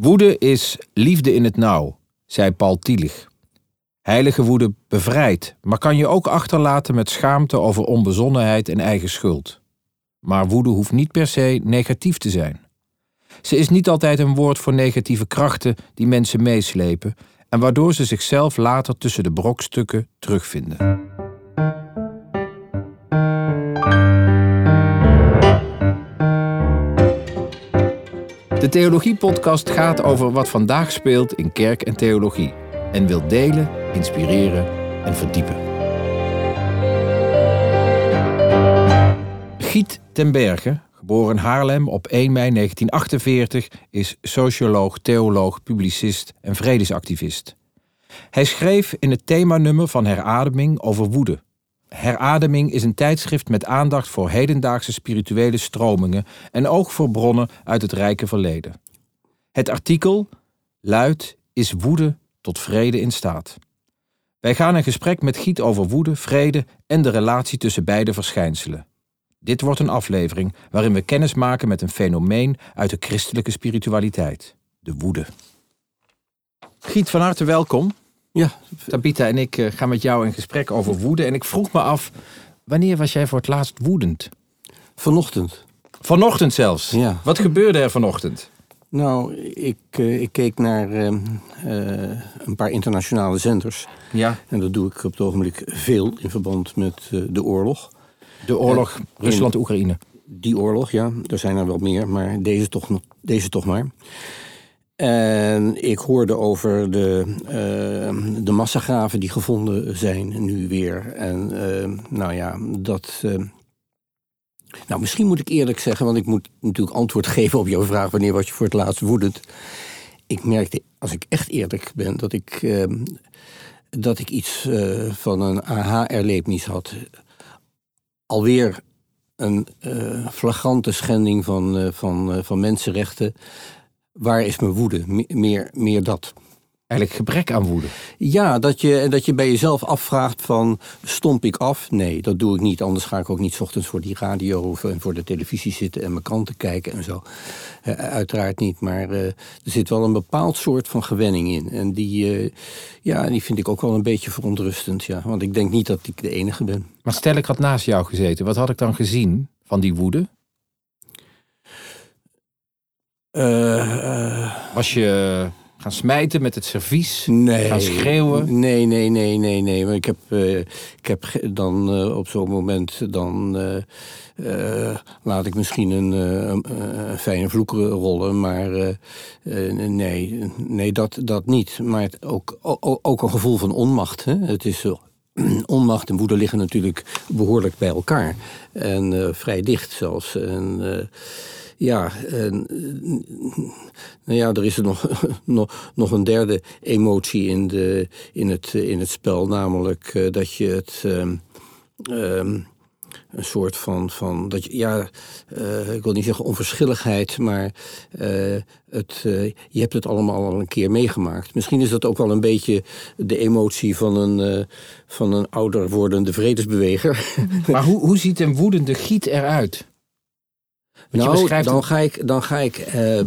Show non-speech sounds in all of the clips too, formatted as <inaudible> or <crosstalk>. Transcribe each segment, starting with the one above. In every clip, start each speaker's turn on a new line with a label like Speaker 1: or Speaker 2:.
Speaker 1: Woede is liefde in het nauw, zei Paul Tielig. Heilige woede bevrijdt, maar kan je ook achterlaten met schaamte over onbezonnenheid en eigen schuld. Maar woede hoeft niet per se negatief te zijn. Ze is niet altijd een woord voor negatieve krachten die mensen meeslepen en waardoor ze zichzelf later tussen de brokstukken terugvinden. De Theologie-podcast gaat over wat vandaag speelt in kerk en theologie en wil delen, inspireren en verdiepen. Giet ten Berge, geboren Haarlem op 1 mei 1948, is socioloog, theoloog, publicist en vredesactivist. Hij schreef in het themanummer van Herademing over woede. Herademing is een tijdschrift met aandacht voor hedendaagse spirituele stromingen en ook voor bronnen uit het rijke verleden. Het artikel luidt Is woede tot vrede in staat? Wij gaan in gesprek met Giet over woede, vrede en de relatie tussen beide verschijnselen. Dit wordt een aflevering waarin we kennis maken met een fenomeen uit de christelijke spiritualiteit: de woede. Giet, van harte welkom.
Speaker 2: Ja.
Speaker 1: Tabita en ik eh, gaan met jou in gesprek over woede. En ik vroeg me af, wanneer was jij voor het laatst woedend?
Speaker 2: Vanochtend.
Speaker 1: Vanochtend zelfs?
Speaker 2: Ja.
Speaker 1: Wat gebeurde er vanochtend?
Speaker 2: Nou, ik, uh, ik keek naar uh, uh, een paar internationale zenders.
Speaker 1: Ja.
Speaker 2: En dat doe ik op het ogenblik veel in verband met de oorlog.
Speaker 1: De oorlog Rusland-Oekraïne.
Speaker 2: Die oorlog, ja. Er zijn er wel meer, maar deze toch, deze toch maar. En ik hoorde over de, uh, de massagraven die gevonden zijn nu weer. En uh, nou ja, dat. Uh, nou, misschien moet ik eerlijk zeggen, want ik moet natuurlijk antwoord <laughs> geven op jouw vraag: wanneer was je voor het laatst woedend? Ik merkte, als ik echt eerlijk ben, dat ik, dat ik iets van een aha-erlevenis had. Alweer een flagrante schending van, van, van mensenrechten waar is mijn woede? Meer, meer dat.
Speaker 1: Eigenlijk gebrek aan woede.
Speaker 2: Ja, dat je, dat je bij jezelf afvraagt van, stomp ik af? Nee, dat doe ik niet. Anders ga ik ook niet ochtends voor die radio of voor de televisie zitten en mijn kranten kijken en zo. Uh, uiteraard niet, maar uh, er zit wel een bepaald soort van gewenning in. En die, uh, ja, die vind ik ook wel een beetje verontrustend, ja. Want ik denk niet dat ik de enige ben.
Speaker 1: Maar stel ik had naast jou gezeten, wat had ik dan gezien van die woede?
Speaker 2: Uh,
Speaker 1: Was je gaan smijten met het servies?
Speaker 2: Nee.
Speaker 1: Gaan schreeuwen?
Speaker 2: Nee, nee, nee, nee, nee. Maar ik heb, uh, ik heb dan uh, op zo'n moment dan laat ik misschien een, een fijne vloek rollen, maar nee, nee, dat, dat niet. Maar het, ook, ook, ook een gevoel van onmacht. Hè? Het is <clears throat> onmacht en woede liggen natuurlijk behoorlijk bij elkaar en vrij dicht zelfs. En, ja, nou ja, er is er nog, <laughs> nog, nog een derde emotie in, de, in, het, in het spel, namelijk uh, dat je het. Um, um, een soort van, van dat je, ja, uh, ik wil niet zeggen onverschilligheid, maar uh, het, je hebt het allemaal al een keer meegemaakt. Misschien is dat ook wel een beetje de emotie van een, van een ouder wordende vredesbeweger.
Speaker 1: Maar hoe, hoe ziet een woedende giet eruit?
Speaker 2: Nou, dan ga ik, dan ga ik uh,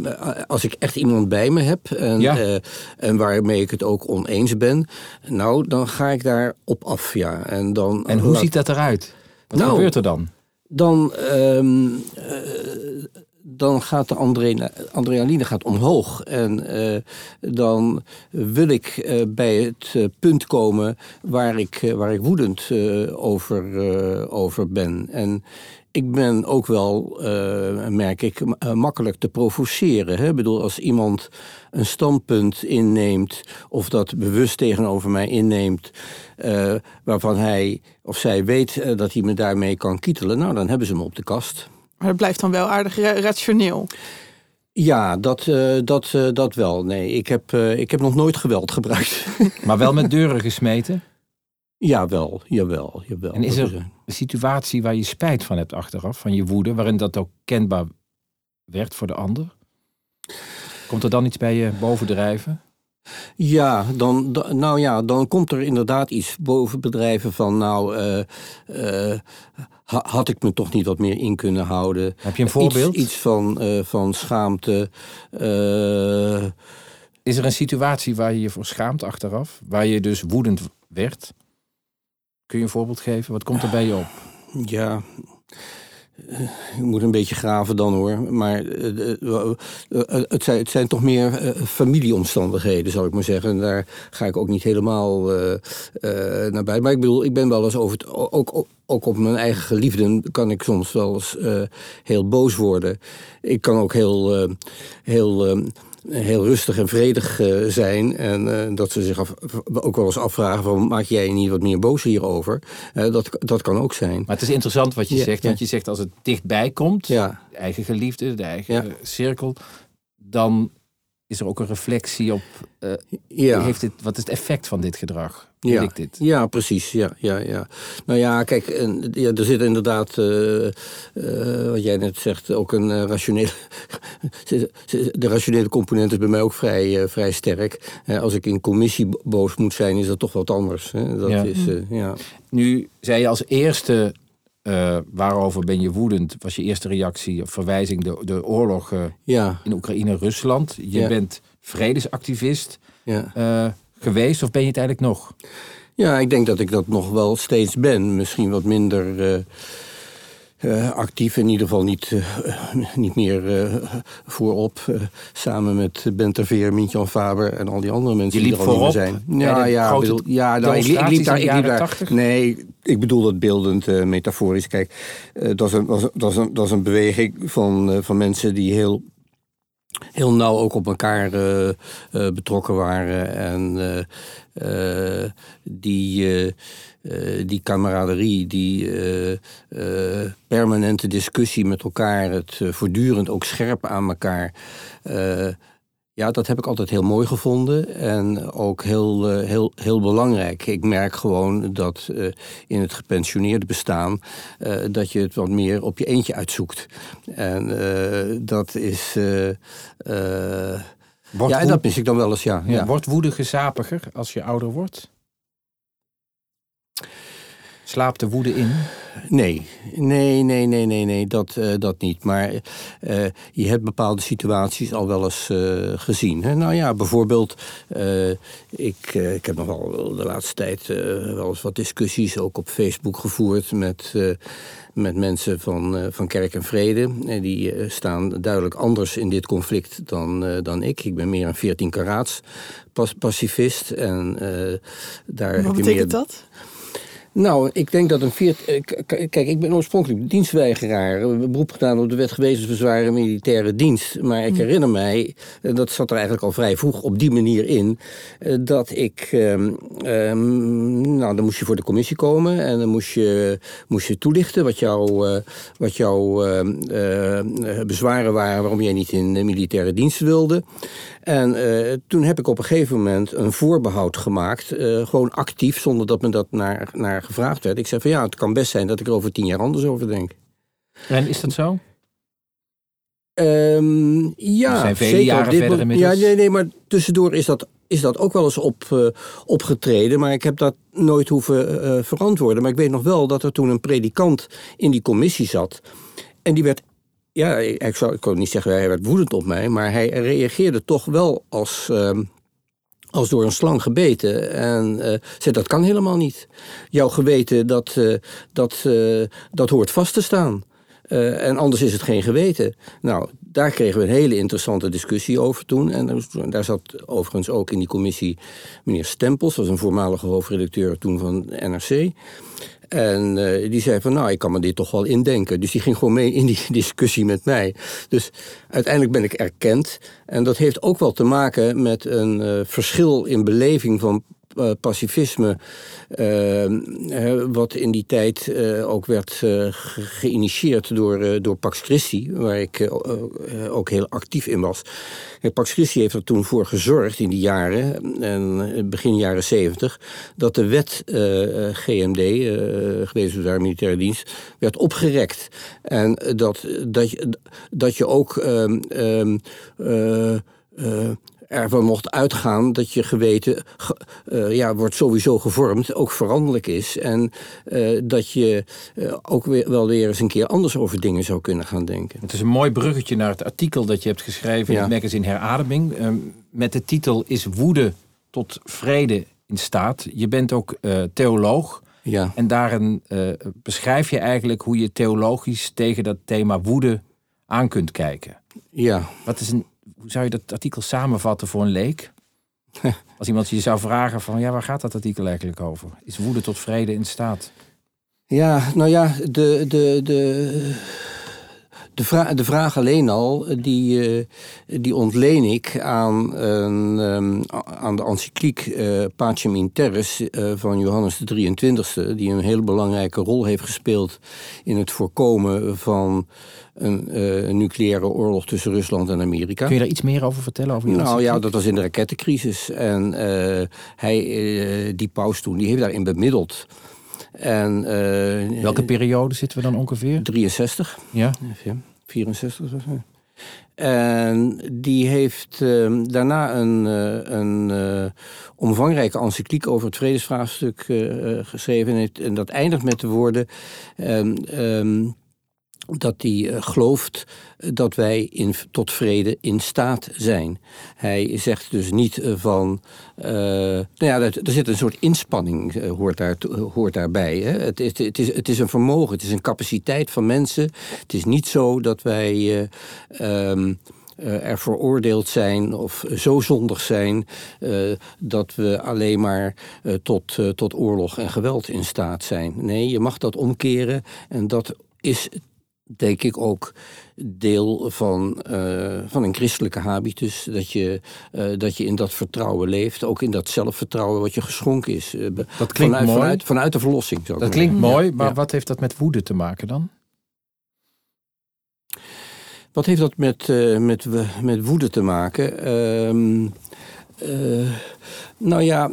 Speaker 2: als ik echt iemand bij me heb en,
Speaker 1: ja.
Speaker 2: uh, en waarmee ik het ook oneens ben, nou, dan ga ik daar op af, ja. En, dan,
Speaker 1: en hoe laat... ziet dat eruit? Wat nou, gebeurt er dan?
Speaker 2: Dan, um, uh, dan gaat de adrenaline gaat omhoog. En dan wil ik bij het punt komen waar ik, waar ik woedend over, over ben. En ik ben ook wel, uh, merk ik, uh, makkelijk te provoceren. Hè? Ik bedoel, als iemand een standpunt inneemt, of dat bewust tegenover mij inneemt, uh, waarvan hij of zij weet dat hij me daarmee kan kietelen, nou, dan hebben ze hem op de kast.
Speaker 3: Maar het blijft dan wel aardig ra rationeel.
Speaker 2: Ja, dat, dat, dat wel. Nee, ik heb, ik heb nog nooit geweld gebruikt. <laughs>
Speaker 1: Maar wel met deuren gesmeten?
Speaker 2: Jawel, jawel, jawel.
Speaker 1: En is er een situatie waar je spijt van hebt achteraf, van je woede, waarin dat ook kenbaar werd voor de ander? Komt er dan iets bij je bovendrijven?
Speaker 2: Ja, dan, nou ja, dan komt er inderdaad iets boven bedrijven van, nou, uh, uh, had ik me toch niet wat meer in kunnen houden.
Speaker 1: Heb je een voorbeeld?
Speaker 2: Iets, iets van, uh, van schaamte.
Speaker 1: Is er een situatie waar je je voor schaamt achteraf? Waar je dus woedend werd? Kun je een voorbeeld geven? Wat komt er bij je op?
Speaker 2: Ja, eh, ik moet een beetje graven dan hoor. Maar eh, eh, het, zijn, het zijn toch meer familieomstandigheden, zal ik maar zeggen. En daar ga ik ook niet helemaal naar bij. Maar ik bedoel, ik ben wel eens over het. Ook, ook op mijn eigen geliefden kan ik soms wel eens heel boos worden. Ik kan ook heel. heel heel rustig en vredig uh, zijn. En uh, dat ze zich af, ook wel eens afvragen: van, maak jij je niet wat meer boos hierover? Uh, dat, dat kan ook zijn.
Speaker 1: Maar het is interessant wat je
Speaker 2: Ja,
Speaker 1: zegt. Want je zegt als het dichtbij komt,
Speaker 2: Ja.
Speaker 1: de eigen geliefde, de eigen cirkel, dan is er ook een reflectie op. eh,
Speaker 2: Ja.
Speaker 1: heeft dit, wat is het effect van dit gedrag?
Speaker 2: Ja,
Speaker 1: ik dit?
Speaker 2: ja, precies. Ja, ja, ja. Nou ja, kijk, en, ja, er zit inderdaad, eh, eh, wat jij net zegt, ook een eh, rationele. <laughs> de rationele component is bij mij ook vrij, eh, vrij sterk. Als ik in commissie bo- boos moet zijn, is dat toch wat anders. Hè? Dat
Speaker 1: Ja.
Speaker 2: is, eh, ja.
Speaker 1: Nu zei je als eerste. eh, waarover ben je woedend? Was je eerste reactie of verwijzing de, de oorlog eh,
Speaker 2: Ja,
Speaker 1: in Oekraïne-Rusland? Je
Speaker 2: Ja.
Speaker 1: bent vredesactivist
Speaker 2: ja.
Speaker 1: Geweest of ben je het eigenlijk nog?
Speaker 2: ja, ik denk dat ik dat nog wel steeds ben. Misschien wat minder. eh, eh, actief, in ieder geval niet, eh, niet meer voorop. samen met Ben Terveer, Mintjan Faber en al die andere mensen die er al
Speaker 1: voorop
Speaker 2: zijn. Ja, ja, bedoel, ja nou, ik, liep daar. Ik liep daar
Speaker 1: 80?
Speaker 2: nee, ik bedoel dat beeldend, metaforisch. Kijk, dat, is een, dat, is, een, dat is een beweging van, van mensen die heel heel nauw ook op elkaar eh, eh, betrokken waren. En eh, die, die camaraderie, die permanente discussie met elkaar, het voortdurend ook scherp aan elkaar. Ja, dat heb ik altijd heel mooi gevonden en ook heel, eh, heel, heel belangrijk. Ik merk gewoon dat eh, in het gepensioneerde bestaan eh, dat je het wat meer op je eentje uitzoekt. En dat is. ja, en dat mis ik dan wel eens, ja.
Speaker 1: ja,
Speaker 2: ja.
Speaker 1: wordt woede gezapiger als je ouder wordt? Slaapt de woede in?
Speaker 2: Nee, nee, nee, nee, nee, nee dat, eh, dat niet. Maar eh, je hebt bepaalde situaties al wel eens eh, gezien. Hè? Nou ja, bijvoorbeeld, eh, ik, ik heb nog wel de laatste tijd eh, wel eens wat discussies ook op Facebook gevoerd met, eh, met mensen van, eh, van Kerk en Vrede. En die eh, staan duidelijk anders in dit conflict dan, eh, dan ik. Ik ben meer een 14 karaats pas- pacifist. En eh, daar heb
Speaker 3: Wat
Speaker 2: je
Speaker 3: betekent
Speaker 2: meer...
Speaker 3: dat?
Speaker 2: Nou, ik denk dat een veert... eh, Kijk, ik ben oorspronkelijk dienstweigeraar. We hebben beroep gedaan op de wet gewetensbezwaren militaire dienst. Maar ik herinner mij, en dat zat er eigenlijk al vrij vroeg op die manier in... eh, dat ik... ehm, ehm, nou, dan moest je voor de commissie komen en dan moest je, moest je toelichten... wat, jou, eh, wat jouw ehm, eh, bezwaren waren waarom jij niet in de militaire dienst wilde... En eh, toen heb ik op een gegeven moment een voorbehoud gemaakt. eh, gewoon actief, zonder dat me dat naar, naar gevraagd werd. Ik zei van ja, het kan best zijn dat ik er over tien jaar anders over denk.
Speaker 1: En is dat zo?
Speaker 2: Ehm, ja,
Speaker 1: zijn vele
Speaker 2: zeker
Speaker 1: jaren
Speaker 2: dit
Speaker 1: verder inmiddels.
Speaker 2: Ja, nee, nee, maar tussendoor is dat, is dat ook wel eens op, eh, opgetreden. Maar ik heb dat nooit hoeven verantwoorden. Maar ik weet nog wel dat er toen een predikant in die commissie zat. En die werd ja, ik, ik zou, ik kon niet zeggen hij werd woedend op mij, maar hij reageerde toch wel als, ehm, als door een slang gebeten. En eh, zei, dat kan helemaal niet. Jouw geweten, dat, eh, dat, eh, dat hoort vast te staan. En anders is het geen geweten. Nou, daar kregen we een hele interessante discussie over toen. En daar- zat overigens ook in die commissie meneer Stempels, was een voormalige hoofdredacteur toen van NRC. En eh, die zei van, nou, ik kan me dit toch wel indenken. Dus die ging gewoon mee in die <laughs> discussie met mij. Dus uiteindelijk ben ik erkend. En dat heeft ook wel te maken met een eh, verschil in beleving van pacifisme. eh, eh, wat in die tijd eh, ook werd eh, ge- geïnitieerd door, eh, door Pax Christi. Waar ik eh, eh, ook heel actief in was. Pax Christi heeft er toen voor gezorgd in die jaren, en eh, begin jaren zeventig, dat de wet eh, eh, GMD, eh gewezen daar militaire dienst, werd opgerekt. En eh, dat, dat, je, dat je ook ehm, ehm, eh, eh, ervan mocht uitgaan dat je geweten uh, ja, wordt sowieso gevormd, ook veranderlijk is. En uh, dat je uh, ook weer, wel weer eens een keer anders over dingen zou kunnen gaan denken.
Speaker 1: Het is een mooi bruggetje naar het artikel dat je hebt geschreven in het magazine Herademing. Ehm, met de titel Is woede tot vrede in staat? Je bent ook theoloog.
Speaker 2: Ja.
Speaker 1: En daarin beschrijf je eigenlijk hoe je theologisch tegen dat thema woede aan kunt kijken.
Speaker 2: Ja.
Speaker 1: Wat is een, hoe zou je dat artikel samenvatten voor een leek? <laughs> Als iemand je zou vragen van, ja, waar gaat dat artikel eigenlijk over? Is woede tot vrede in staat?
Speaker 2: Ja, nou ja, de, de, de, de, vraag, de vraag alleen al, die, uh, die ontleen ik aan, um, aan de encycliek uh, Pacem in Terris uh, van Johannes de 23e, die een hele belangrijke rol heeft gespeeld in het voorkomen van een, uh, nucleaire oorlog tussen Rusland en Amerika.
Speaker 1: Kun je daar iets meer over vertellen? Over
Speaker 2: nou ja, dat was in de rakettencrisis. En uh, hij, uh, die paus toen, die heeft daarin bemiddeld. En,
Speaker 1: Welke periode zitten we dan ongeveer?
Speaker 2: 63.
Speaker 1: Ja.
Speaker 2: 64 of zo. En die heeft uh, daarna een, uh, een uh, omvangrijke encycliek over het vredesvraagstuk geschreven. En, heeft, en, dat eindigt met de woorden. Um, dat hij uh, gelooft dat wij in, tot vrede in staat zijn. Hij zegt dus niet uh, van. Nou ja, er, zit een soort inspanning, hoort, daar, hoort daarbij. Hè? Het, is, het, is, het is een vermogen, het is een capaciteit van mensen. Het is niet zo dat wij. Um, er veroordeeld zijn of zo zondig zijn dat we alleen maar tot, tot oorlog en geweld in staat zijn. Nee, je mag dat omkeren en dat is denk ik ook deel van, uh, van een christelijke habitus. Dat je, uh, dat je in dat vertrouwen leeft. Ook in dat zelfvertrouwen wat je geschonken is. Uh,
Speaker 1: dat klinkt
Speaker 2: vanuit,
Speaker 1: mooi.
Speaker 2: Vanuit, vanuit de verlossing.
Speaker 1: dat klinkt mooi, maar ja. wat heeft dat met woede te maken dan?
Speaker 2: Wat heeft dat met, met, met woede te maken? Ehm, nou ja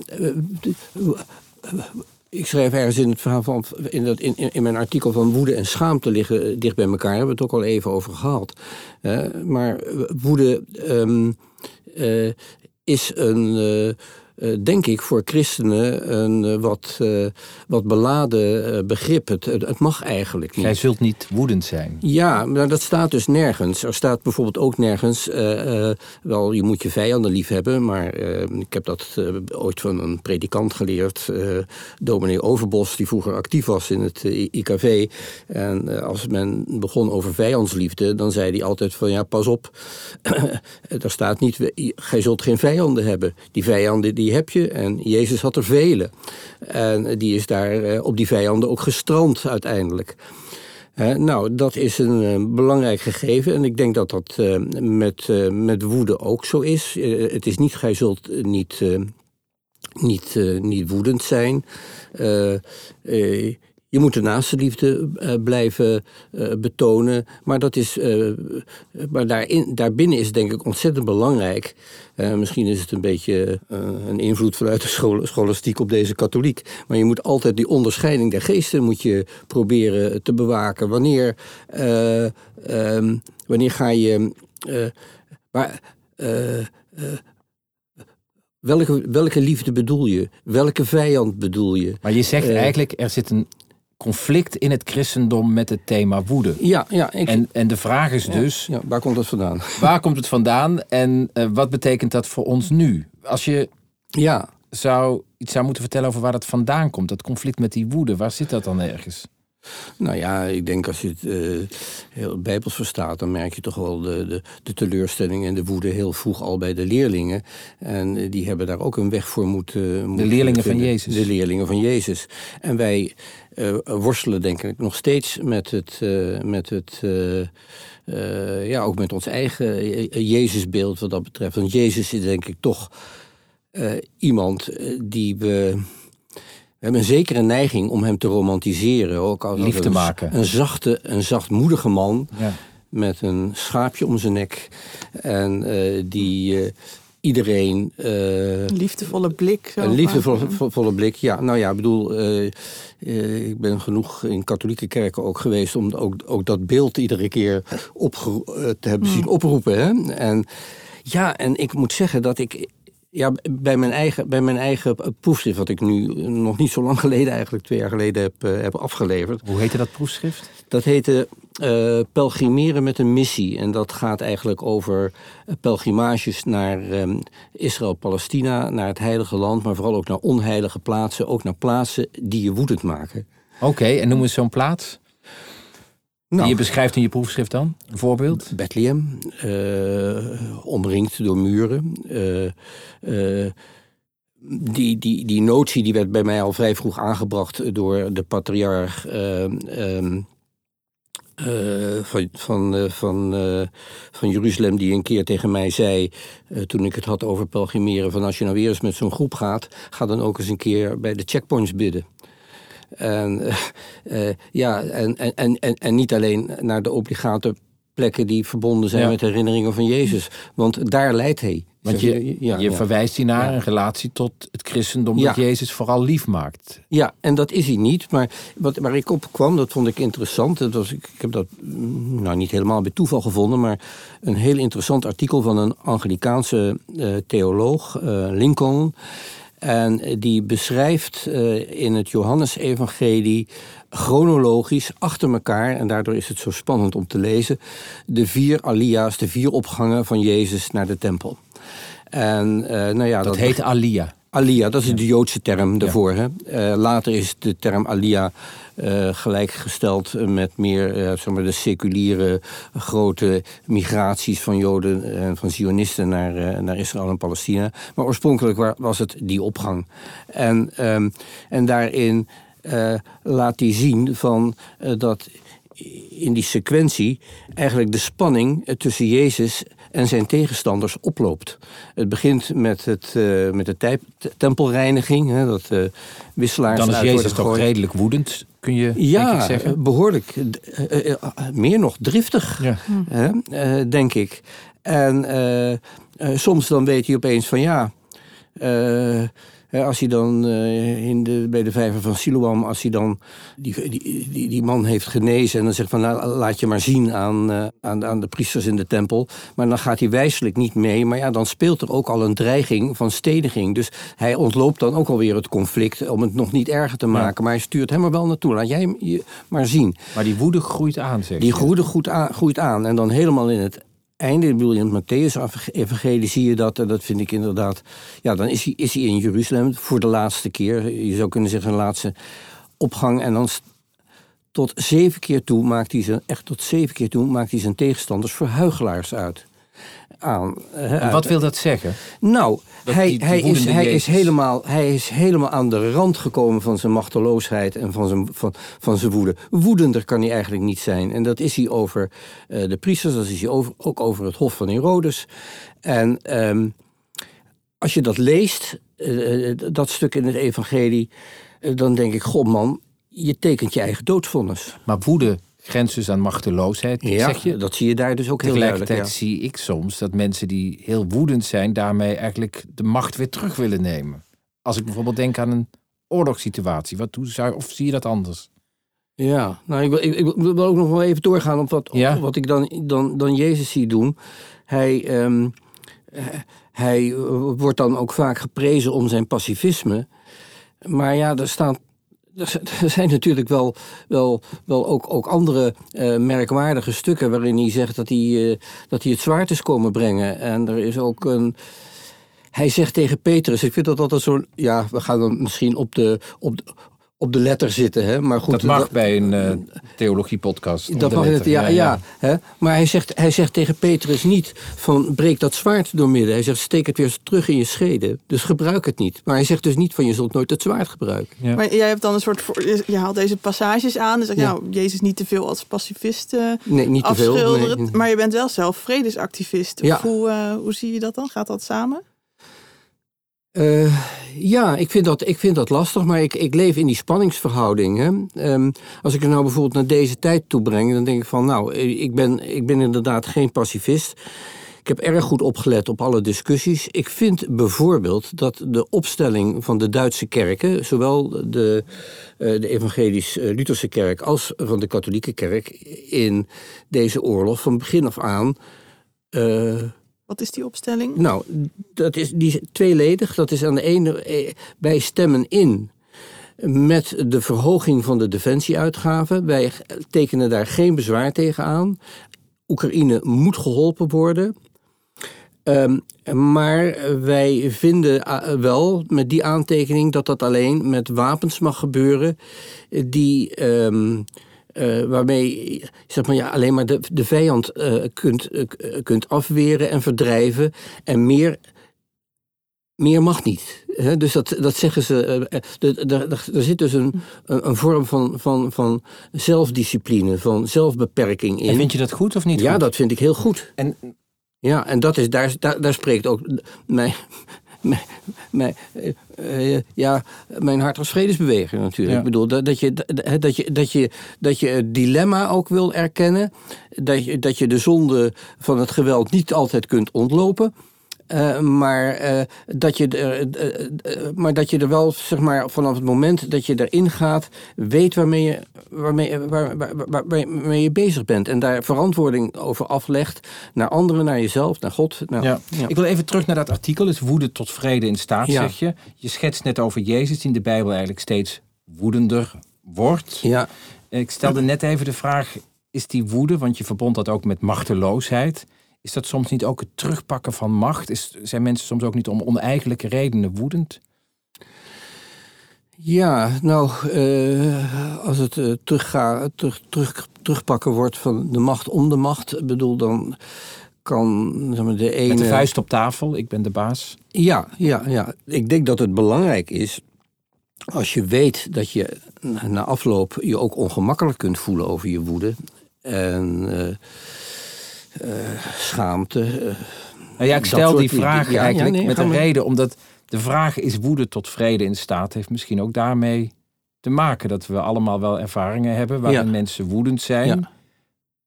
Speaker 2: ik schrijf ergens in het verhaal van in, dat, in, in mijn artikel van woede en schaamte liggen dicht bij elkaar. Hebben we het ook al even over gehad. Uh, maar woede um, uh, is een. Denk ik, voor christenen een uh, wat, uh, wat beladen begrip. Het, het, mag eigenlijk niet.
Speaker 1: Jij zult niet woedend zijn.
Speaker 2: Ja, maar dat staat dus nergens. Er staat bijvoorbeeld ook nergens... wel, je moet je vijanden lief hebben... maar ik heb dat ooit van een predikant geleerd... dominee Overbos, die vroeger actief was in het IKV. En als men begon over vijandsliefde... dan zei hij altijd van, ja, pas op. <clears throat> er staat niet, gij zult geen vijanden hebben. Die vijanden die heb je. En Jezus had er vele. En die is daar op die vijanden ook gestrand uiteindelijk. Nou, dat is een uh, belangrijk gegeven. En ik denk dat dat uh, met, met woede ook zo is. het is niet, gij zult niet, niet, niet woedend zijn. Je moet de naaste liefde uh, blijven uh, betonen. Maar, dat is, uh, maar daarin, daarbinnen is denk ik ontzettend belangrijk. misschien is het een beetje een invloed vanuit de schol scholastiek op deze katholiek. Maar je moet altijd die onderscheiding der geesten moet je proberen te bewaken. Wanneer, um, wanneer ga je. maar, Welke, welke liefde bedoel je? Welke vijand bedoel je?
Speaker 1: Maar je zegt eigenlijk, er zit een conflict in het christendom met het thema woede.
Speaker 2: Ja, ja. Ik...
Speaker 1: En, en de vraag is dus...
Speaker 2: Ja, waar komt dat vandaan? <laughs>
Speaker 1: Waar komt het vandaan en uh, wat betekent dat voor ons nu? Als je
Speaker 2: ja.
Speaker 1: zou iets zou moeten vertellen over waar dat vandaan komt, dat conflict met die woede, waar zit dat dan ergens?
Speaker 2: Nou ja, ik denk als je het uh, heel bijbels verstaat, dan merk je toch wel de, de, de, teleurstelling en de woede heel vroeg al bij de leerlingen. En uh, die hebben daar ook een weg voor moeten. moeten
Speaker 1: de leerlingen
Speaker 2: vinden.
Speaker 1: van Jezus.
Speaker 2: De leerlingen van Jezus. En wij uh, worstelen denk ik nog steeds met het. met het ja, ook met ons eigen Jezusbeeld wat dat betreft. Want Jezus is denk ik toch iemand die we. We hebben een zekere neiging om hem te romantiseren. Ook als
Speaker 1: Lief te
Speaker 2: een,
Speaker 1: maken.
Speaker 2: Een zachte, een zachtmoedige man.
Speaker 1: Ja.
Speaker 2: Met een schaapje om zijn nek. En uh, die uh, iedereen. Uh,
Speaker 3: liefdevolle blik. Zo
Speaker 2: een liefdevolle volle blik. Ja, nou ja, ik bedoel. ik ben genoeg in katholieke kerken ook geweest. om ook, ook dat beeld iedere keer op te hebben zien oproepen. Hè? En Ja, en ik moet zeggen dat ik ja, bij mijn eigen, bij mijn eigen proefschrift, wat ik nu nog niet zo lang <laughs> geleden, eigenlijk twee jaar geleden heb, eh, heb afgeleverd.
Speaker 1: Hoe heette dat proefschrift?
Speaker 2: Dat heette uh, Pelgrimeren met een missie. En dat gaat eigenlijk over pelgrimages naar um, Israël-Palestina, naar het Heilige Land, maar vooral ook naar onheilige plaatsen, ook naar plaatsen die je woedend maken.
Speaker 1: Oké, en noem eens zo'n plaats.
Speaker 2: Nou,
Speaker 1: die je beschrijft in je proefschrift dan? Een voorbeeld?
Speaker 2: Bethlehem, uh, omringd door muren. Uh, uh, die, die, die notie die werd bij mij al vrij vroeg aangebracht door de patriarch um, van, van, van, van Jeruzalem, die een keer tegen mij zei, toen ik het had over pelgrimeren, van als je nou weer eens met zo'n groep gaat, ga dan ook eens een keer bij de checkpoints bidden. En, uh, <laughs> ja, en, en, en, en niet alleen naar de obligate plekken die verbonden zijn ja. met herinneringen van Jezus. Want daar leidt hij.
Speaker 1: Want je,
Speaker 2: ja,
Speaker 1: je
Speaker 2: ja.
Speaker 1: verwijst hij naar een relatie tot het christendom dat Jezus vooral lief maakt.
Speaker 2: Ja, en dat is hij niet. Maar wat, waar ik op kwam, dat vond ik interessant. Dat was, ik, ik heb dat nou, niet helemaal bij toeval gevonden, maar een heel interessant artikel van een Anglikaanse uh, theoloog, uh, Lincoln. En die beschrijft uh, in het Johannesevangelie chronologisch achter elkaar, en daardoor is het zo spannend om te lezen, de vier alia's, de vier opgangen van Jezus naar de tempel. En, uh, nou ja,
Speaker 1: dat,
Speaker 2: dat
Speaker 1: heet alia.
Speaker 2: Alia, dat is de Joodse term daarvoor. Ja. Hè? Uh, later is de term alia uh, gelijkgesteld met meer uh, zeg maar de seculiere grote migraties van Joden en van Zionisten naar, naar Israël en Palestina. Maar oorspronkelijk was het die opgang. En, um, en daarin laat hij zien van, dat in die sequentie eigenlijk de spanning tussen Jezus en zijn tegenstanders oploopt. Het begint met, het, uh, met de tempelreiniging, hè, dat uh, wisselaars.
Speaker 1: Dan is Jezus toch redelijk woedend, kun je
Speaker 2: ja,
Speaker 1: denk ik zeggen?
Speaker 2: behoorlijk. Uh, meer nog driftig, ja. hè, denk ik. En soms dan weet hij opeens van ja. Als hij dan in de, bij de vijver van Siloam, als hij dan die, die, die, die man heeft genezen en dan zegt van nou, laat je maar zien aan, uh, aan, aan de priesters in de tempel. Maar dan gaat hij wijselijk niet mee. Maar ja, dan speelt er ook al een dreiging van steniging. Dus hij ontloopt dan ook alweer het conflict om het nog niet erger te maken. Ja. Maar hij stuurt hem er wel naartoe. Laat jij hem maar zien.
Speaker 1: Maar die woede groeit aan, zeg
Speaker 2: Die woede groeit aan, groeit aan. En dan helemaal in het einde, ik bedoel, in het Matthäus-evangelie zie je dat, en dat vind ik inderdaad, ja, dan is hij, is hij in Jeruzalem voor de laatste keer, je zou kunnen zeggen een laatste opgang, en dan tot zeven keer toe maakt hij zijn, echt tot zeven keer toe maakt hij zijn tegenstanders voor huigelaars uit. Aan,
Speaker 1: en wat wil dat zeggen?
Speaker 2: Nou, dat hij, die, die hij, is, hij, is helemaal, hij is helemaal aan de rand gekomen van zijn machteloosheid en van zijn, van, van zijn woede. Woedender kan hij eigenlijk niet zijn. En dat is hij over uh, de priesters, dat is hij over, ook over het Hof van Herodes. En um, als je dat leest, uh, dat stuk in het Evangelie, uh, dan denk ik: God, man, je tekent je eigen doodvonnis.
Speaker 1: Maar woede grenst dus aan machteloosheid,
Speaker 2: ja,
Speaker 1: zeg je?
Speaker 2: dat zie je daar dus ook heel duidelijk.
Speaker 1: Tegelijkertijd zie ik soms dat mensen die heel woedend zijn... daarmee eigenlijk de macht weer terug willen nemen. Als ik bijvoorbeeld denk aan een oorlogssituatie. Wat doe, zou, of zie je dat anders?
Speaker 2: Ja, nou, ik wil, ik, ik wil ook nog wel even doorgaan op wat, ja? op wat ik dan, dan, dan Jezus zie doen. Hij, um, hij wordt dan ook vaak geprezen om zijn pacifisme. Maar ja, er staan <laughs> er zijn natuurlijk wel, wel, wel ook, ook andere uh, merkwaardige stukken waarin hij zegt dat hij, uh, dat hij het zwaard is komen brengen. En er is ook een. Hij zegt tegen Petrus, ik vind dat altijd zo'n. Ja, we gaan dan misschien op de, op de, op de letter zitten. Hè? Maar goed,
Speaker 1: dat mag dat, bij een uh, theologiepodcast.
Speaker 2: Dat mag het, ja. ja, ja hè? Maar hij zegt, hij zegt tegen Petrus niet van breek dat zwaard doormidden. Hij zegt steek het weer terug in je scheden. Dus gebruik het niet. Maar hij zegt dus niet van je zult nooit het zwaard gebruiken.
Speaker 3: Ja. Maar jij hebt dan een soort, voor, je haalt deze passages aan. Dus ja. nou, Jezus niet te veel als pacifist uh,
Speaker 2: nee, niet te veel, nee.
Speaker 3: Maar je bent wel zelf vredesactivist.
Speaker 2: Ja.
Speaker 3: Hoe, uh, hoe zie je dat dan? Gaat dat samen?
Speaker 2: Uh, ja, ik vind, dat, ik vind dat lastig, maar ik, ik leef in die spanningsverhouding. Hè. Um, als ik het nou bijvoorbeeld naar deze tijd toebreng, dan denk ik van, nou, ik ben, ik ben inderdaad geen pacifist. Ik heb erg goed opgelet op alle discussies. Ik vind bijvoorbeeld dat de opstelling van de Duitse kerken, zowel de, uh, de evangelisch-Lutherse kerk als van de katholieke kerk, in deze oorlog van begin af aan.
Speaker 3: Wat is die opstelling?
Speaker 2: Nou, dat is, die tweeledig. Dat is aan de ene, eh, wij stemmen in met de verhoging van de defensieuitgaven. Wij tekenen daar geen bezwaar tegen aan. Oekraïne moet geholpen worden. Um, maar wij vinden uh, wel met die aantekening dat dat alleen met wapens mag gebeuren die. Um, uh, waarmee zeg maar, ja, alleen maar de, de vijand uh, kunt, kunt afweren en verdrijven. En meer meer mag niet. dus dat, dat zeggen ze. Er zit dus een, een vorm van, van, van zelfdiscipline, van zelfbeperking in.
Speaker 1: En vind je dat goed of niet?
Speaker 2: Ja,
Speaker 1: goed?
Speaker 2: dat vind ik heel goed. En, ja, en dat is, daar, daar, daar spreekt ook mijn, mijn, mijn, uh, ja, mijn hart als vredesbeweger natuurlijk. Ja. Ik bedoel, dat, dat, je, dat, je, dat, je, dat je het dilemma ook wil erkennen. Dat je, dat je de zonde van het geweld niet altijd kunt ontlopen. Uh, maar, uh, dat je, uh, maar dat je er wel, zeg maar, vanaf het moment dat je erin gaat, weet waarmee je, waarmee, waar, waar, waar, waarmee je bezig bent. En daar verantwoording over aflegt naar anderen, naar jezelf, naar God. Nou,
Speaker 1: ja. Ja. Ik wil even terug naar dat artikel, het woede tot vrede in staat, ja. zeg je. Je schetst net over Jezus, die in de Bijbel eigenlijk steeds woedender wordt.
Speaker 2: Ja.
Speaker 1: Ik stelde net even de vraag, is die woede, want je verbond dat ook met machteloosheid... Is dat soms niet ook het terugpakken van macht? Is, zijn mensen soms ook niet om oneigenlijke redenen woedend?
Speaker 2: Ja, nou, uh, als het uh, terugga, terug, terug, terugpakken wordt van de macht om de macht, bedoel dan kan zeg maar, de ene.
Speaker 1: Met de vuist op tafel, ik ben de baas.
Speaker 2: Ja, ja, ja. Ik denk dat het belangrijk is als je weet dat je na afloop je ook ongemakkelijk kunt voelen over je woede. En. Uh, uh, schaamte. Uh,
Speaker 1: nou ja, ik stel die vraag eigenlijk ja, nee, met een reden, omdat de vraag is woede tot vrede in staat heeft misschien ook daarmee te maken dat we allemaal wel ervaringen hebben waarin ja. mensen woedend zijn.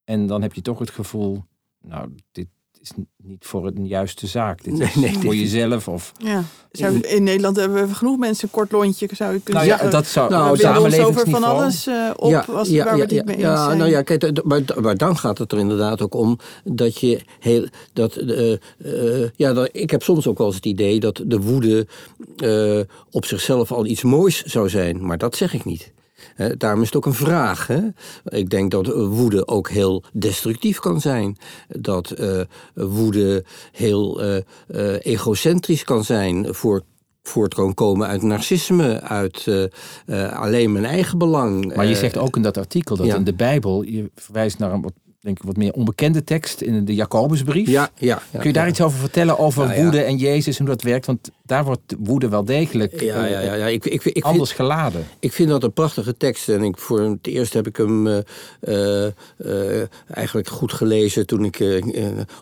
Speaker 1: En dan heb je toch het gevoel, nou, dit, is niet voor een juiste zaak. Dit is nee, voor jezelf. Of...
Speaker 3: Ja. Zou, in Nederland hebben we genoeg mensen een kort lontje, zou je kunnen
Speaker 1: nou,
Speaker 3: zeggen.
Speaker 1: Ja, dat zou
Speaker 3: nou, we ons over van alles uh, op ja, als, ja, waar we het niet mee eens
Speaker 2: ja,
Speaker 3: zijn.
Speaker 2: Nou ja, kijk, maar, maar, dan gaat het er inderdaad ook om dat je heel... Dat, uh, uh, ja, dat, ik heb soms ook wel eens het idee dat de woede op zichzelf al iets moois zou zijn. Maar dat zeg ik niet. He, daarom is het ook een vraag. Hè? Ik denk dat woede ook heel destructief kan zijn. Dat uh, woede heel uh, uh, egocentrisch kan zijn. Voor, voort kan komen uit narcisme, uit alleen mijn eigen belang.
Speaker 1: Maar je zegt ook in dat artikel dat ja. in de Bijbel, je verwijst naar een wat denk ik, wat meer onbekende tekst in de Jacobusbrief.
Speaker 2: Ja, ja, ja
Speaker 1: Kun je daar
Speaker 2: ja.
Speaker 1: iets over vertellen, over ja, woede en Jezus, hoe dat werkt? Want daar wordt woede wel degelijk
Speaker 2: ja, ja, ja, ja. Ik, ik, ik,
Speaker 1: anders
Speaker 2: vind,
Speaker 1: geladen.
Speaker 2: Ik vind dat een prachtige tekst. En ik, voor het eerst heb ik hem uh, uh, eigenlijk goed gelezen toen ik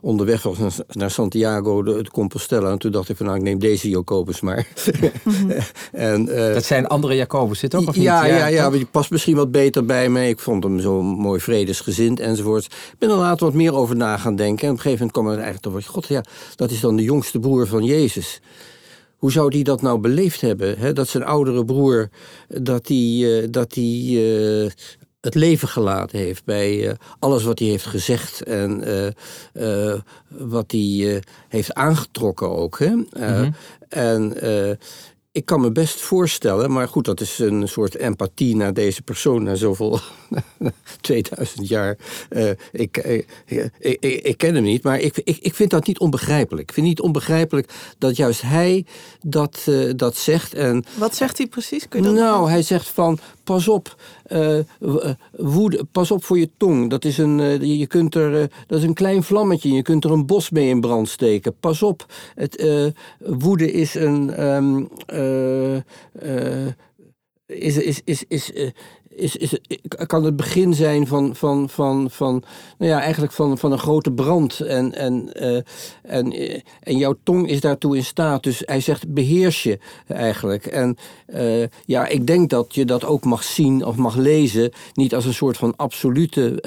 Speaker 2: onderweg was naar, naar Santiago de, de, Compostela. En toen dacht ik van nou, ik neem deze Jacobus maar. <laughs> <laughs>
Speaker 1: en, dat zijn andere Jacobus, zit ook of
Speaker 2: ja,
Speaker 1: niet?
Speaker 2: Ja, ja, ja, maar die past misschien wat beter bij me. Ik vond hem zo mooi vredesgezind enzovoort. Ik ben er later wat meer over na gaan denken. En op een gegeven moment kwam er eigenlijk toch God, ja, dat is dan de jongste broer van Jezus. Hoe zou die dat nou beleefd hebben? Hè? Dat zijn oudere broer, dat die, uh, dat die uh, het leven gelaten heeft bij uh, alles wat hij heeft gezegd en wat hij heeft aangetrokken ook. Hè? Mm-hmm. En ik kan me best voorstellen, maar goed, dat is een soort empathie naar deze persoon, na zoveel <laughs> 2000 jaar. Uh, ik, ik, ik, ik, ken hem niet, maar ik, ik, ik vind dat niet onbegrijpelijk. Ik vind niet onbegrijpelijk dat juist hij dat, uh, dat zegt. En,
Speaker 3: Wat zegt hij precies? Kun je dat
Speaker 2: nou, hij zegt van, pas op, uh, woede, pas op voor je tong. Dat is een, je kunt er, dat is een klein vlammetje, je kunt er een bos mee in brand steken. Pas op, het, woede is een... Um, is, is, is, is, is, is, kan het begin zijn van, van, van, van, nou ja, eigenlijk van, van een grote brand. En, en, uh, en, en jouw tong is daartoe in staat. Dus hij zegt beheers je eigenlijk. En uh, ja, ik denk dat je dat ook mag zien of mag lezen. Niet als een soort van absolute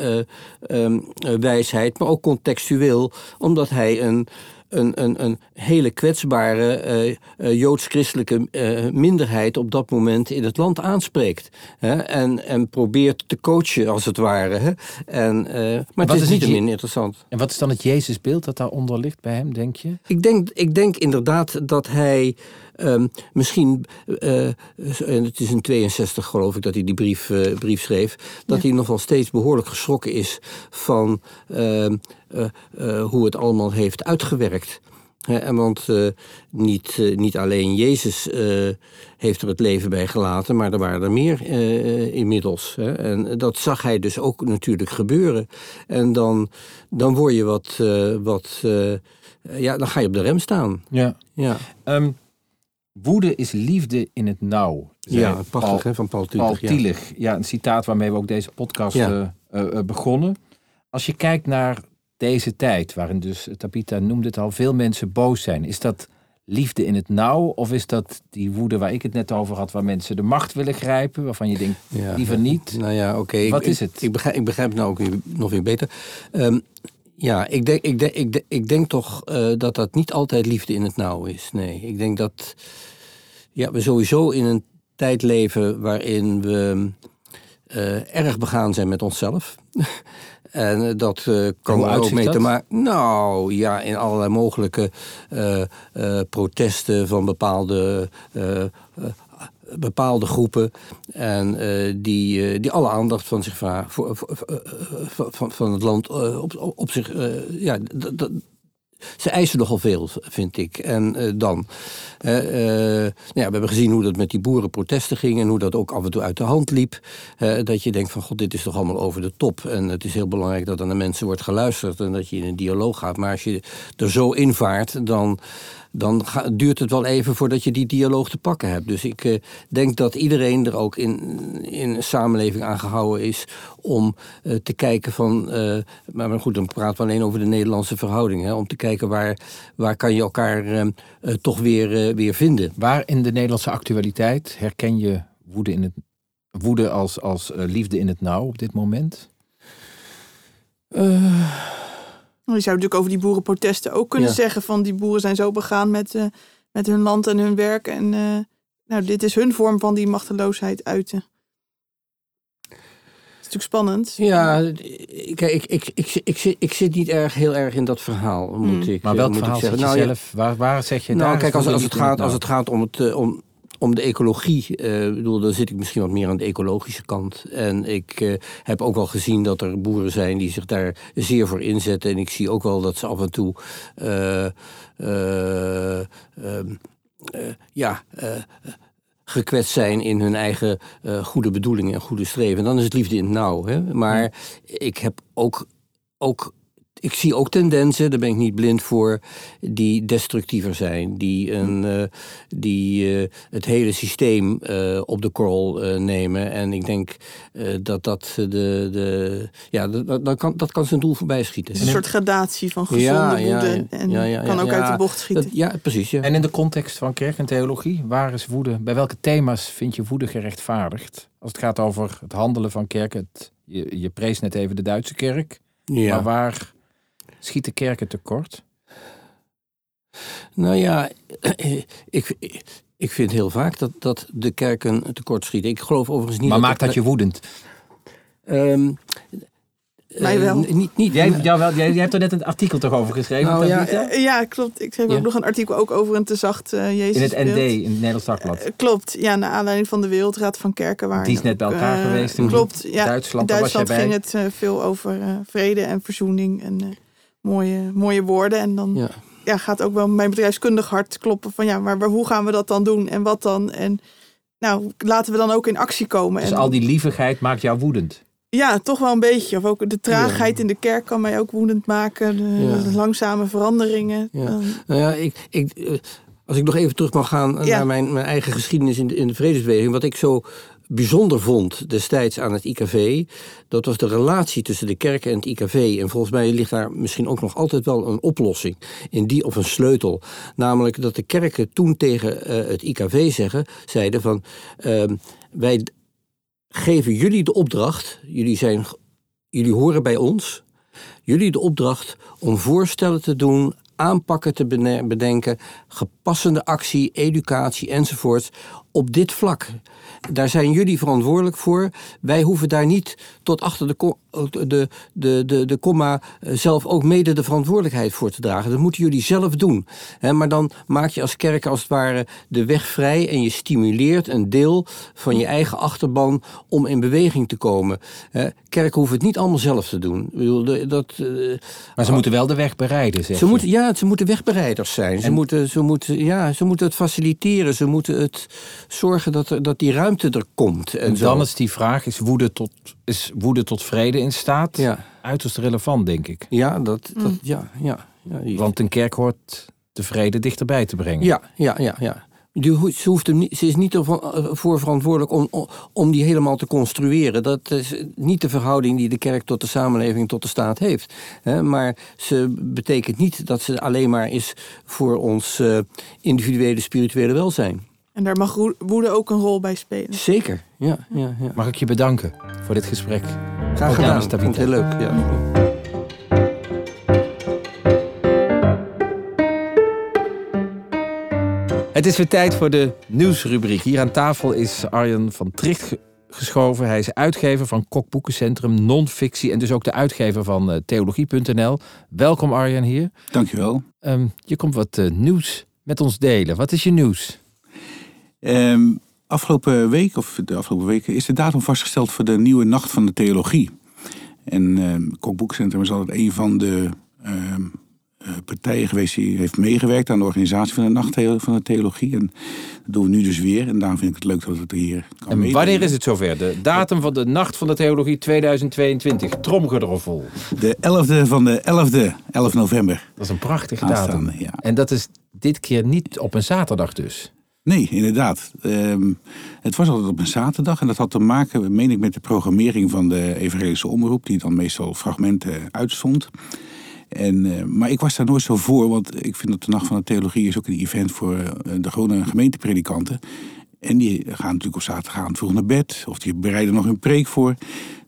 Speaker 2: um, wijsheid, maar ook contextueel. Omdat hij een een, een, een hele kwetsbare eh, eh, joods-christelijke eh, minderheid op dat moment in het land aanspreekt. Hè? En, en probeert te coachen, als het ware. Hè? En, eh, maar
Speaker 1: wat
Speaker 2: het is, niet minder interessant.
Speaker 1: En wat is dan het Jezusbeeld dat daaronder ligt bij hem, denk je?
Speaker 2: Ik denk, ik denk inderdaad dat hij ehm, misschien, eh, en het is in 62 geloof ik dat hij die brief, eh, brief schreef, dat hij nog wel steeds behoorlijk geschrokken is van ehm, eh, eh, hoe het allemaal heeft uitgewerkt. En want eh, niet, eh, niet alleen Jezus eh, heeft er het leven bij gelaten, maar er waren er meer eh, inmiddels. Hè. En dat zag hij dus ook natuurlijk gebeuren. En dan, dan word je wat, eh, wat eh, ja, dan ga je op de rem staan.
Speaker 1: Ja.
Speaker 2: Ja,
Speaker 1: Ehm, woede is liefde in het nauw.
Speaker 2: ja prachtig hè, van Paul Tillich.
Speaker 1: Paul
Speaker 2: ja.
Speaker 1: Tielig. Ja, een citaat waarmee we ook deze podcast
Speaker 2: Ja.
Speaker 1: eh, eh, eh, begonnen. Als je kijkt naar deze tijd, waarin dus, Tabita noemde het al, veel mensen boos zijn. Is dat liefde in het nauw? Of is dat die woede waar ik het net over had, waar mensen de macht willen grijpen, waarvan je denkt,
Speaker 2: Ja.
Speaker 1: liever niet?
Speaker 2: Nou ja, oké. ik-
Speaker 1: Wat
Speaker 2: ik-
Speaker 1: is het?
Speaker 2: Ik begrijp, ik begrijp het nou ook weer- nog weer beter. Ehm, ja, ik denk, ik, denk, ik, denk, ik denk toch eh, dat dat niet altijd liefde in het nauw is. Nee, ik denk dat ja, we sowieso in een tijd leven waarin we eh, erg begaan zijn met onszelf. <laughs> En eh, dat kan er ook mee te maken. Nou ja, in allerlei mogelijke protesten van bepaalde, bepaalde groepen. En eh, die, eh, die alle aandacht van zich vragen. Voor, eh, van, van, het land op, op, zich. ja, ze eisen nogal veel, vind ik. En dan. eh, nou ja, we hebben gezien hoe dat met die boerenprotesten ging. En hoe dat ook af en toe uit de hand liep. Dat je denkt van god, dit is toch allemaal over de top. En het is heel belangrijk dat er naar mensen wordt geluisterd. En dat je in een dialoog gaat. Maar als je er zo in vaart, dan, dan ga- duurt het wel even voordat je die dialoog te pakken hebt. Dus ik eh, denk dat iedereen er ook in, in een samenleving aan gehouden is om eh, te kijken van. eh, maar, maar goed, dan praten we alleen over de Nederlandse verhoudingen. Hè, om te kijken waar, waar kan je elkaar eh, eh, toch weer, eh, weer vinden.
Speaker 1: Waar in de Nederlandse actualiteit herken je woede, in het, woede als, als eh, liefde in het nauw op dit moment?
Speaker 3: Je zou natuurlijk over die boerenprotesten ook kunnen
Speaker 2: Ja.
Speaker 3: zeggen van die boeren zijn zo begaan met, eh, met hun land en hun werk. En eh, nou, dit is hun vorm van die machteloosheid uiten. Het is natuurlijk spannend.
Speaker 2: Ja, kijk, ik, ik, ik, ik, zit, ik zit niet erg, heel erg in dat verhaal, moet
Speaker 3: Hmm.
Speaker 2: ik
Speaker 1: Maar
Speaker 2: eh,
Speaker 1: welk
Speaker 2: moet ik
Speaker 1: verhaal zet
Speaker 2: zeggen.
Speaker 1: je
Speaker 2: Nou,
Speaker 1: zelf? Waar, waar zeg je
Speaker 2: Nou,
Speaker 1: daar?
Speaker 2: kijk, als, als, het gaat,
Speaker 1: nauw?
Speaker 2: als het gaat om, het, om, om de ecologie, ik bedoel, dan zit ik misschien wat meer aan de ecologische kant. En ik eh, heb ook wel gezien dat er boeren zijn die zich daar zeer voor inzetten. En ik zie ook wel dat ze af en toe. eh, eh, ehm, eh, ja. gekwetst zijn in hun eigen goede bedoelingen en goede streven. Dan is het liefde in het nauw. Hè? Maar ik heb ook, ook ik zie ook tendensen, daar ben ik niet blind voor, die destructiever zijn. Die, een, eh, die eh, het hele systeem eh, op de korrel eh, nemen. En ik denk eh, dat dat de. de ja, dat, dat- kan, dat kan zijn doel voorbij schieten.
Speaker 3: Een soort gradatie van gezonde
Speaker 2: Ja, ja,
Speaker 3: woede.
Speaker 2: ja.
Speaker 3: En
Speaker 2: Ja, ja,
Speaker 3: kan ook
Speaker 2: ja.
Speaker 3: uit de bocht schieten.
Speaker 2: Dat- ja, precies. Ja.
Speaker 1: En in de context van kerk en theologie, waar is woede? Bij welke thema's vind je woede gerechtvaardigd? Als het gaat over het handelen van kerken. Het, je, je prees net even de Duitse kerk.
Speaker 2: ja.
Speaker 1: Maar waar schieten kerken tekort?
Speaker 2: Nou ja, <clears throat> ik, ik vind heel vaak dat, dat de kerken tekort schieten. Ik geloof overigens niet
Speaker 1: maar
Speaker 2: dat
Speaker 1: maakt dat je woedend?
Speaker 2: Ehm,
Speaker 3: Mij
Speaker 2: eh,
Speaker 3: wel.
Speaker 2: niet, niet,
Speaker 1: Jij, jou wel, jij, jij hebt er net een artikel toch over geschreven?
Speaker 2: Nou ja?
Speaker 3: Eh, ja, klopt. Ik heb
Speaker 2: Ja.
Speaker 3: ook nog een artikel ook over een te zacht eh Jezus
Speaker 1: in het ND, in het Nederlands Dagblad.
Speaker 3: Klopt, ja, naar aanleiding van de Wereldraad van Kerken. Waar
Speaker 1: Die is net bij elkaar geweest in
Speaker 3: Klopt, ja.
Speaker 1: Duitsland,
Speaker 3: Duitsland
Speaker 1: bij.
Speaker 3: ging het veel over vrede en verzoening en eh, mooie, mooie woorden. En dan
Speaker 2: Ja.
Speaker 3: ja, gaat ook wel mijn bedrijfskundig hart kloppen van ja, maar, hoe gaan we dat dan doen en wat dan? En nou, laten we dan ook in actie komen.
Speaker 1: Dus
Speaker 3: en
Speaker 1: al die lievigheid maakt jou woedend.
Speaker 3: Ja, toch wel een beetje. Of ook de traagheid in de kerk kan mij ook woedend maken. De,
Speaker 2: Ja.
Speaker 3: langzame veranderingen.
Speaker 2: Ja. Nou ja, ik, ik, eh, als ik nog even terug mag gaan
Speaker 3: Ja.
Speaker 2: naar mijn, mijn eigen geschiedenis in de, in de vredesbeweging. Wat ik zo bijzonder vond destijds aan het IKV, dat was de relatie tussen de kerken en het IKV. En volgens mij ligt daar misschien ook nog altijd wel een oplossing in die of een sleutel. Namelijk dat de kerken toen tegen eh, het IKV zeggen, zeiden van ehm, wij geven jullie de opdracht, jullie, zijn, jullie horen bij ons, jullie de opdracht om voorstellen te doen aanpakken te bedenken, gepassende actie, educatie enzovoort op dit vlak. Daar zijn jullie verantwoordelijk voor. Wij hoeven daar niet tot achter de, de, de, de, de komma eh, zelf ook mede de verantwoordelijkheid voor te dragen. Dat moeten jullie zelf doen. Maar dan maak je als kerk als het ware de weg vrij en je stimuleert een deel van je eigen achterban om in beweging te komen. Hè, kerken hoeven het niet allemaal zelf te doen. Bedoel, dat, eh,
Speaker 1: Maar ze moeten wel de weg bereiden, zeg
Speaker 2: ze
Speaker 1: je.
Speaker 2: moeten, ja, ze moeten wegbereiders zijn. Ze,
Speaker 1: En-
Speaker 2: moeten, ze, moeten, ja, ze moeten het faciliteren. Ze moeten het zorgen dat, er, dat die ruimte er komt. En,
Speaker 1: En
Speaker 2: zo.
Speaker 1: dan is die vraag, is woede tot, is woede tot vrede in staat?
Speaker 2: Ja,
Speaker 1: Uiterst relevant, denk ik.
Speaker 2: ja, dat, dat, ja, ja,
Speaker 1: Want een kerk hoort de vrede dichterbij te brengen.
Speaker 2: ja, ja, ja, ja. Die ze, hoeft hem niet, ze is niet ervan- eh, voor verantwoordelijk om, om- om die helemaal te construeren. Dat is niet de verhouding die de kerk tot de samenleving, tot de staat heeft. Hè, maar ze betekent niet dat ze alleen maar is voor ons eh, individuele spirituele welzijn.
Speaker 3: En daar mag woede ook een rol bij spelen.
Speaker 2: Zeker, ja. ja, ja.
Speaker 1: Mag ik je bedanken voor dit gesprek?
Speaker 2: Graag gedaan. Vond het
Speaker 1: Tabitha.
Speaker 2: heel leuk. Ja.
Speaker 1: Het is weer tijd voor de nieuwsrubriek. Hier aan tafel is Arjen van Tricht ge- geschoven. Hij is uitgever van Kokboekencentrum, non-fictie... en dus ook de uitgever van eh, Theologie.nl. Welkom Arjen hier.
Speaker 4: Dankjewel.
Speaker 1: Ehm, je komt wat eh, nieuws met ons delen. Wat is je nieuws?
Speaker 4: Ehm, afgelopen week, of de afgelopen weken, is de datum vastgesteld voor de nieuwe Nacht van de Theologie. En ehm Kokboekcentrum is altijd een van de ehm, eh, partijen geweest die heeft meegewerkt aan de organisatie van de Nacht van de Theologie. En dat doen we nu dus weer. En daarom vind ik het leuk dat het hier kan
Speaker 1: En
Speaker 4: meedoen.
Speaker 1: wanneer is het zover? De datum van de Nacht van de Theologie 2022. Tromgeroffel.
Speaker 4: De 11e van de 11e, 11 november.
Speaker 1: Dat is een prachtige datum.
Speaker 4: Ja.
Speaker 1: En dat is dit keer niet op een zaterdag dus.
Speaker 4: Nee, inderdaad. Ehm, het was altijd op een zaterdag en dat had te maken, meen ik, met de programmering van de evangelische omroep, die dan meestal fragmenten uitzond. En, eh, maar ik was daar nooit zo voor, want ik vind dat de Nacht van de Theologie is ook een event voor eh, de gewone gemeentepredikanten. En die gaan natuurlijk op zaterdagavond vroeg naar bed, of die bereiden nog hun preek voor.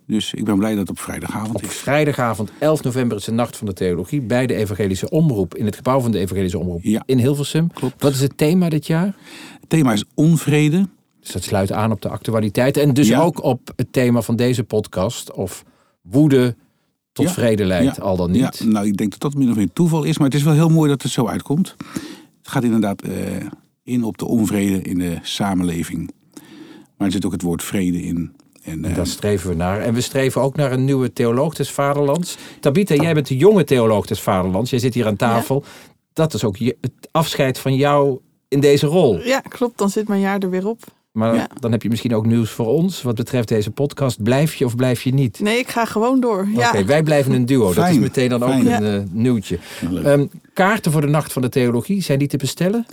Speaker 4: Dus ik ben blij dat het op vrijdagavond
Speaker 1: Op
Speaker 4: is.
Speaker 1: vrijdagavond 11 november is de Nacht van de Theologie bij de Evangelische Omroep. In het gebouw van de Evangelische Omroep
Speaker 4: Ja.
Speaker 1: in Hilversum.
Speaker 4: Klopt.
Speaker 1: Wat is het thema dit jaar?
Speaker 4: Het thema is onvrede.
Speaker 1: Dus dat sluit aan op de actualiteit. En dus
Speaker 4: Ja.
Speaker 1: ook op het thema van deze podcast. Of woede tot
Speaker 4: Ja.
Speaker 1: vrede leidt, al dan niet.
Speaker 4: Ja, nou, ik denk dat dat min of meer toeval is, maar het is wel heel mooi dat het zo uitkomt. Het gaat inderdaad eh, in op de onvrede in de samenleving. Maar er zit ook het woord vrede in. En,
Speaker 1: En
Speaker 4: eh,
Speaker 1: daar streven we naar. En we streven ook naar een nieuwe theoloog des vaderlands. Tabitha, jij bent de jonge theoloog des vaderlands. Jij zit hier aan tafel. Dat is ook je, het afscheid van jou in deze rol.
Speaker 3: Ja, klopt. Dan zit mijn jaar er weer op.
Speaker 1: Maar
Speaker 3: Ja.
Speaker 1: dan heb je misschien ook nieuws voor ons. Wat betreft deze podcast. Blijf je of blijf je niet?
Speaker 3: Nee, ik ga gewoon door. Ja.
Speaker 1: Oké, wij blijven een duo. Dat is meteen dan ook
Speaker 4: fijn.
Speaker 1: een eh, nieuwtje. Ehm, kaarten voor de Nacht van de Theologie, zijn die te bestellen?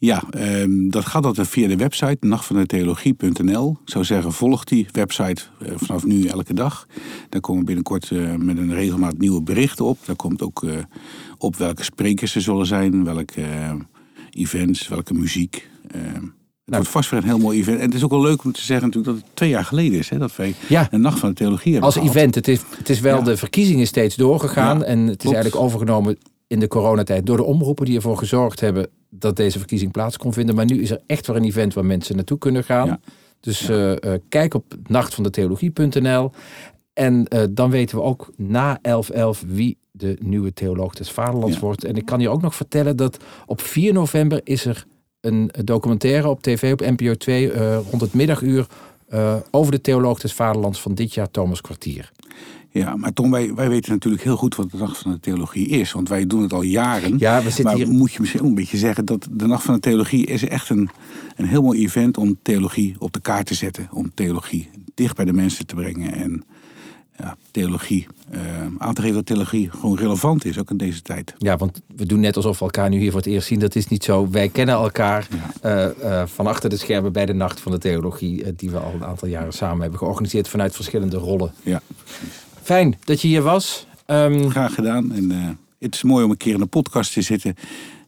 Speaker 4: Ja, ehm, dat gaat altijd via de website nachtvandetheologie.nl. Ik zou zeggen, volg die website eh, vanaf nu elke dag. Daar komen binnenkort eh, met een regelmaat nieuwe berichten op. Daar komt ook eh, op welke sprekers er zullen zijn, welke events, welke muziek. Ehm, het wordt vast weer een heel mooi event. En het is ook wel leuk om te zeggen natuurlijk dat het twee jaar geleden is hè, dat wij
Speaker 1: Ja.
Speaker 4: een Nacht van de Theologie hebben
Speaker 1: Als
Speaker 4: gehad.
Speaker 1: event. Het is, het is wel
Speaker 4: Ja.
Speaker 1: de verkiezingen steeds doorgegaan.
Speaker 4: Ja,
Speaker 1: en het is
Speaker 4: klopt.
Speaker 1: eigenlijk overgenomen in de coronatijd door de omroepen die ervoor gezorgd hebben dat deze verkiezing plaats kon vinden. Maar nu is er echt weer een event waar mensen naartoe kunnen gaan.
Speaker 4: Ja.
Speaker 1: Dus eh, eh, kijk op nachtvandetheologie.nl. En eh, dan weten we ook na 11.11 wie de nieuwe theoloog des vaderlands
Speaker 4: Ja.
Speaker 1: wordt. En ik kan je ook nog vertellen dat op 4 november is er een documentaire op tv op NPO 2 eh, rond het middaguur over de theoloog des vaderlands van dit jaar, Thomas Kwartier.
Speaker 4: Ja, maar Tom, wij, wij weten natuurlijk heel goed wat de Nacht van de Theologie is. Want wij doen het al jaren.
Speaker 1: Ja, we zitten
Speaker 4: maar
Speaker 1: hier.
Speaker 4: moet je misschien ook een beetje zeggen dat de Nacht van de Theologie is echt een, een heel mooi event om theologie op de kaart te zetten. Om theologie dicht bij de mensen te brengen. En ja, theologie, eh, aan te geven dat theologie gewoon relevant is, ook in deze tijd.
Speaker 1: Ja, want we doen net alsof we elkaar nu hier voor het eerst zien. Dat is niet zo. Wij kennen elkaar eh, eh, van achter de schermen bij de Nacht van de Theologie, die we al een aantal jaren samen hebben georganiseerd vanuit verschillende rollen.
Speaker 4: Ja,
Speaker 1: Fijn dat je hier was. Ehm,
Speaker 4: graag gedaan. En eh, het is mooi om een keer in een podcast te zitten.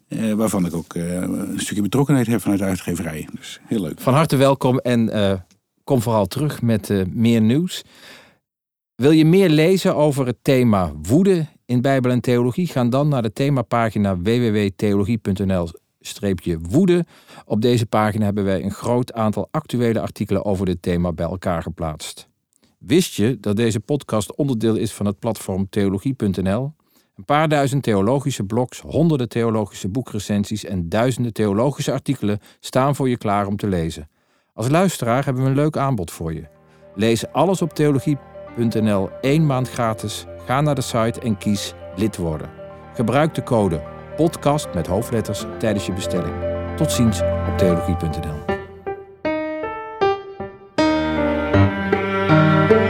Speaker 4: eh, waarvan ik ook eh, een stukje betrokkenheid heb vanuit de uitgeverij. Dus heel leuk.
Speaker 1: van harte welkom en kom vooral terug met meer nieuws. Wil je meer lezen over het thema woede in Bijbel en Theologie? Ga dan naar de themapagina www.theologie.nl-woede. Op deze pagina hebben wij een groot aantal actuele artikelen over dit thema bij elkaar geplaatst. Wist je dat deze podcast onderdeel is van het platform theologie.nl? Een paar duizend theologische blogs, honderden theologische boekrecensies en duizenden theologische artikelen staan voor je klaar om te lezen. Als luisteraar hebben we een leuk aanbod voor je. Lees alles op theologie.nl één maand gratis. Ga naar de site en kies lid worden. Gebruik de code podcast met hoofdletters tijdens je bestelling. Tot ziens op theologie.nl. Thank you.